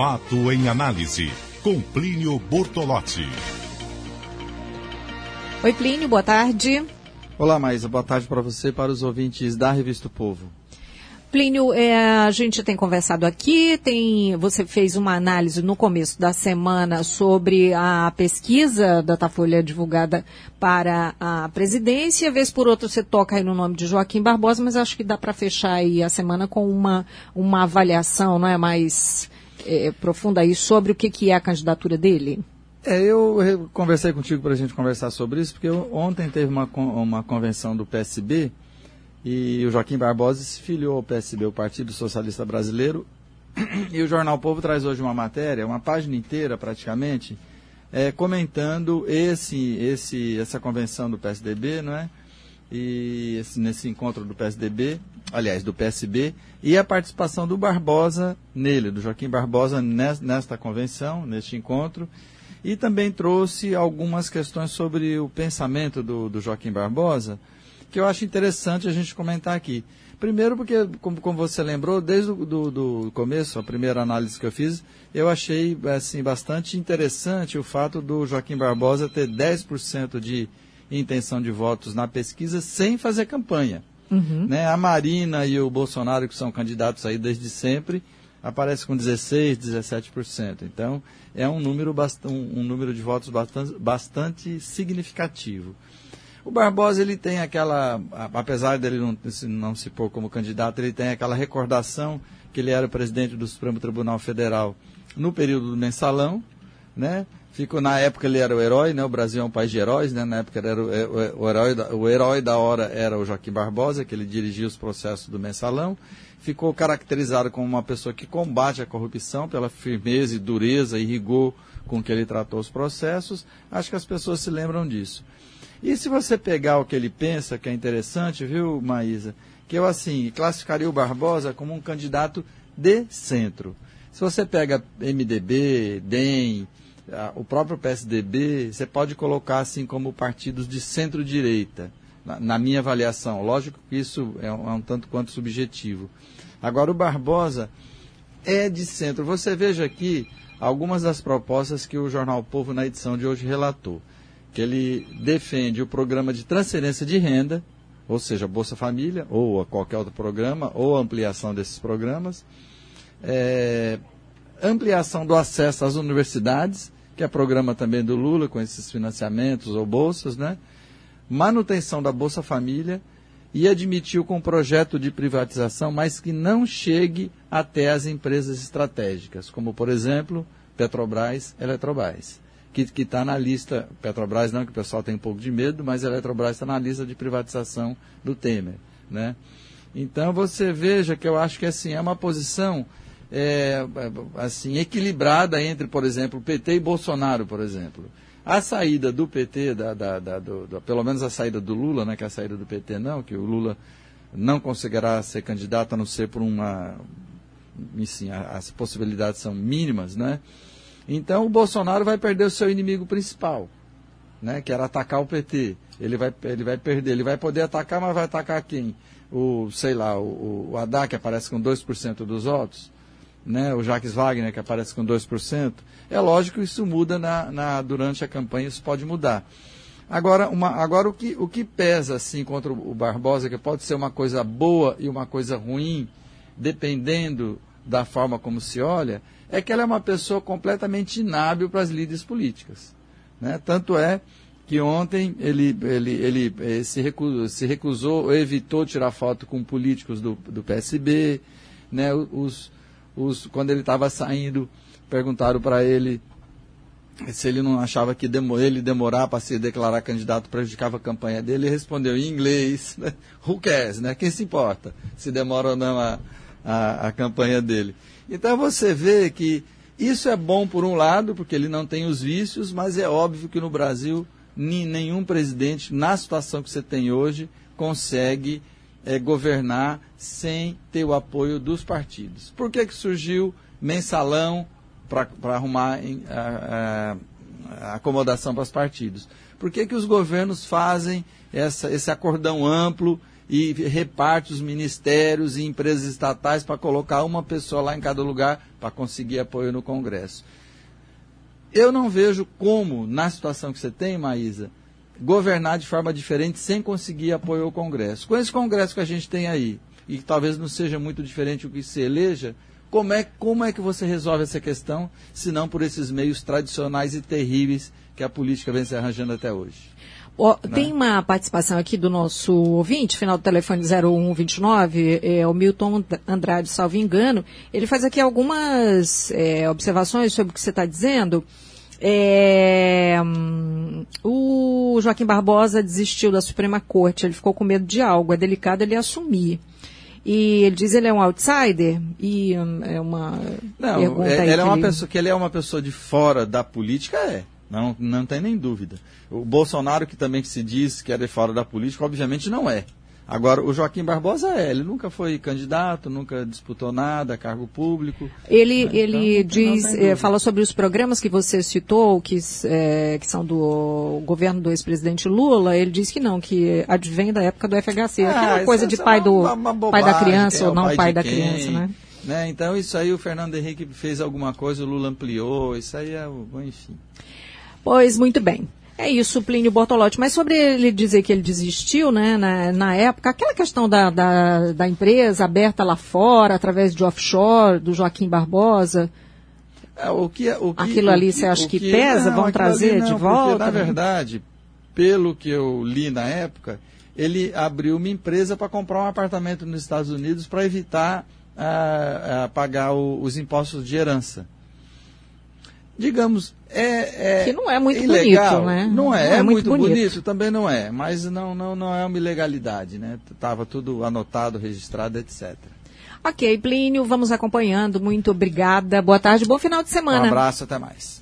Fato em análise, com Plínio Bortolotti. Oi, Plínio, boa tarde. Olá, Maísa, boa tarde para você e para os ouvintes da Revista o Povo. Plínio, é, a gente tem conversado aqui, tem, você fez uma análise no começo da semana sobre a pesquisa da Datafolha divulgada para a presidência, vez por outra você toca aí no nome de Joaquim Barbosa, mas acho que dá para fechar aí a semana com uma, uma avaliação, não é, mais é, profunda aí sobre o que, que é a candidatura dele. É, eu conversei contigo para a gente conversar sobre isso, porque ontem teve uma, uma convenção do PSB, e o Joaquim Barbosa se filiou ao PSB, o Partido Socialista Brasileiro. E o Jornal Povo traz hoje uma matéria, uma página inteira praticamente, é, comentando esse, esse, essa convenção do PSDB, não é? E esse, nesse encontro do PSDB, aliás, do PSB, e a participação do Barbosa nele, do Joaquim Barbosa nesta convenção, neste encontro. E também trouxe algumas questões sobre o pensamento do, do Joaquim Barbosa que eu acho interessante a gente comentar aqui. Primeiro porque, como, como você lembrou, desde o do, do começo, a primeira análise que eu fiz, eu achei assim, bastante interessante o fato do Joaquim Barbosa ter 10% de intenção de votos na pesquisa sem fazer campanha. Uhum. Né? A Marina e o Bolsonaro, que são candidatos aí desde sempre, aparecem com 16%, 17%. Então, é um número, um, um número de votos bastante, bastante significativo. O Barbosa ele tem aquela, apesar dele não, não se pôr como candidato, ele tem aquela recordação que ele era presidente do Supremo Tribunal Federal no período do mensalão, né? Ficou, na época ele era o herói, né? O Brasil é um país de heróis, né? Na época era o, o, o, herói, da, o herói da hora era o Joaquim Barbosa, que ele dirigia os processos do mensalão. Ficou caracterizado como uma pessoa que combate a corrupção pela firmeza e dureza e rigor com que ele tratou os processos. Acho que as pessoas se lembram disso. E se você pegar o que ele pensa, que é interessante, viu, Maísa? Que eu, assim, classificaria o Barbosa como um candidato de centro. Se você pega MDB, DEM, o próprio PSDB, você pode colocar assim como partidos de centro-direita, na, na, minha avaliação. Lógico que isso é um, é um tanto quanto subjetivo. Agora, o Barbosa é de centro. Você veja aqui algumas das propostas que o Jornal Povo, na edição de hoje, relatou que ele defende o programa de transferência de renda, ou seja, Bolsa Família, ou qualquer outro programa, ou ampliação desses programas, é, ampliação do acesso às universidades, que é programa também do Lula, com esses financiamentos ou bolsas, né? manutenção da Bolsa Família e admitiu com projeto de privatização, mas que não chegue até as empresas estratégicas, como, por exemplo, Petrobras, Eletrobras que está na lista, Petrobras não, que o pessoal tem um pouco de medo, mas Eletrobras está na lista de privatização do Temer. Né? Então você veja que eu acho que assim, é uma posição é, assim, equilibrada entre, por exemplo, PT e Bolsonaro, por exemplo. A saída do PT, da, da, da, do, pelo menos a saída do Lula, né, que a saída do PT não, que o Lula não conseguirá ser candidato a não ser por uma. Enfim, as possibilidades são mínimas, né? Então o Bolsonaro vai perder o seu inimigo principal, né, que era atacar o PT. Ele vai, ele vai perder, ele vai poder atacar, mas vai atacar quem? O, sei lá, o, o Haddad, que aparece com 2% dos votos, né, o Jacques Wagner, que aparece com 2%. É lógico que isso muda na, na, durante a campanha, isso pode mudar. Agora, uma, agora o, que, o que pesa assim contra o Barbosa, que pode ser uma coisa boa e uma coisa ruim, dependendo da forma como se olha, é que ela é uma pessoa completamente inábil para as líderes políticas. Né? Tanto é que ontem ele, ele, ele eh, se, recusou, se recusou, evitou tirar foto com políticos do, do PSB. Né? Os, os, quando ele estava saindo, perguntaram para ele se ele não achava que demo, ele demorar para se declarar candidato prejudicava a campanha dele, ele respondeu em inglês, né? who cares, né? quem se importa se demora ou não a, a, a campanha dele. Então você vê que isso é bom por um lado, porque ele não tem os vícios, mas é óbvio que no Brasil nenhum presidente, na situação que você tem hoje, consegue é, governar sem ter o apoio dos partidos. Por que, que surgiu mensalão para arrumar a, a, a acomodação para os partidos? Por que, que os governos fazem essa, esse acordão amplo e reparte os ministérios e empresas estatais para colocar uma pessoa lá em cada lugar para conseguir apoio no Congresso. Eu não vejo como, na situação que você tem, Maísa, governar de forma diferente sem conseguir apoio ao Congresso. Com esse Congresso que a gente tem aí, e que talvez não seja muito diferente do que se eleja, como é, como é que você resolve essa questão, se não por esses meios tradicionais e terríveis que a política vem se arranjando até hoje? Oh? Tem uma participação aqui do nosso ouvinte, final do telefone 0129, é o Milton Andrade, salvo engano. Ele faz aqui algumas é, observações sobre o que você está dizendo. É, hum, o Joaquim Barbosa desistiu da Suprema Corte, ele ficou com medo de algo, é delicado ele assumir. E ele diz que ele é um outsider e hum, é uma não, pergunta é, ele é uma ele... pessoa que ele é uma pessoa de fora da política é. Não, não tem nem dúvida. O Bolsonaro, que também se diz que é de fora da política, obviamente não é. Agora, o Joaquim Barbosa é, ele nunca foi candidato, nunca disputou nada, cargo público. Ele, né? ele então, diz, é, fala sobre os programas que você citou, que, é, que são do governo do ex-presidente Lula, ele diz que não, que advém da época do FHC. Ah, Aquela coisa de pai, do, uma, uma bobagem, pai da criança é, ou não pai, pai da quem, criança, né? né? Então, isso aí o Fernando Henrique fez alguma coisa, o Lula ampliou, isso aí é, enfim. Pois, muito bem. É isso, Plínio Bortolotti. Mas sobre ele dizer que ele desistiu, né, na, na época, aquela questão da, da, da, empresa aberta lá fora, através de offshore, do Joaquim Barbosa. É, o que, é, o que, aquilo ali você acha que, que, pesa? Não, Vão trazer não, de volta? Porque, na verdade, pelo que eu li na época, ele abriu uma empresa para comprar um apartamento nos Estados Unidos para evitar ah, ah, pagar o, os impostos de herança digamos, é, é que não é muito ilegal, bonito, né? Não é, não é, é muito, muito bonito. bonito. também não é, mas não, não, não é uma ilegalidade, né? Tava tudo anotado, registrado, etc. Ok, Plínio, vamos acompanhando. Muito obrigada. Boa tarde, bom final de semana. Um abraço, até mais.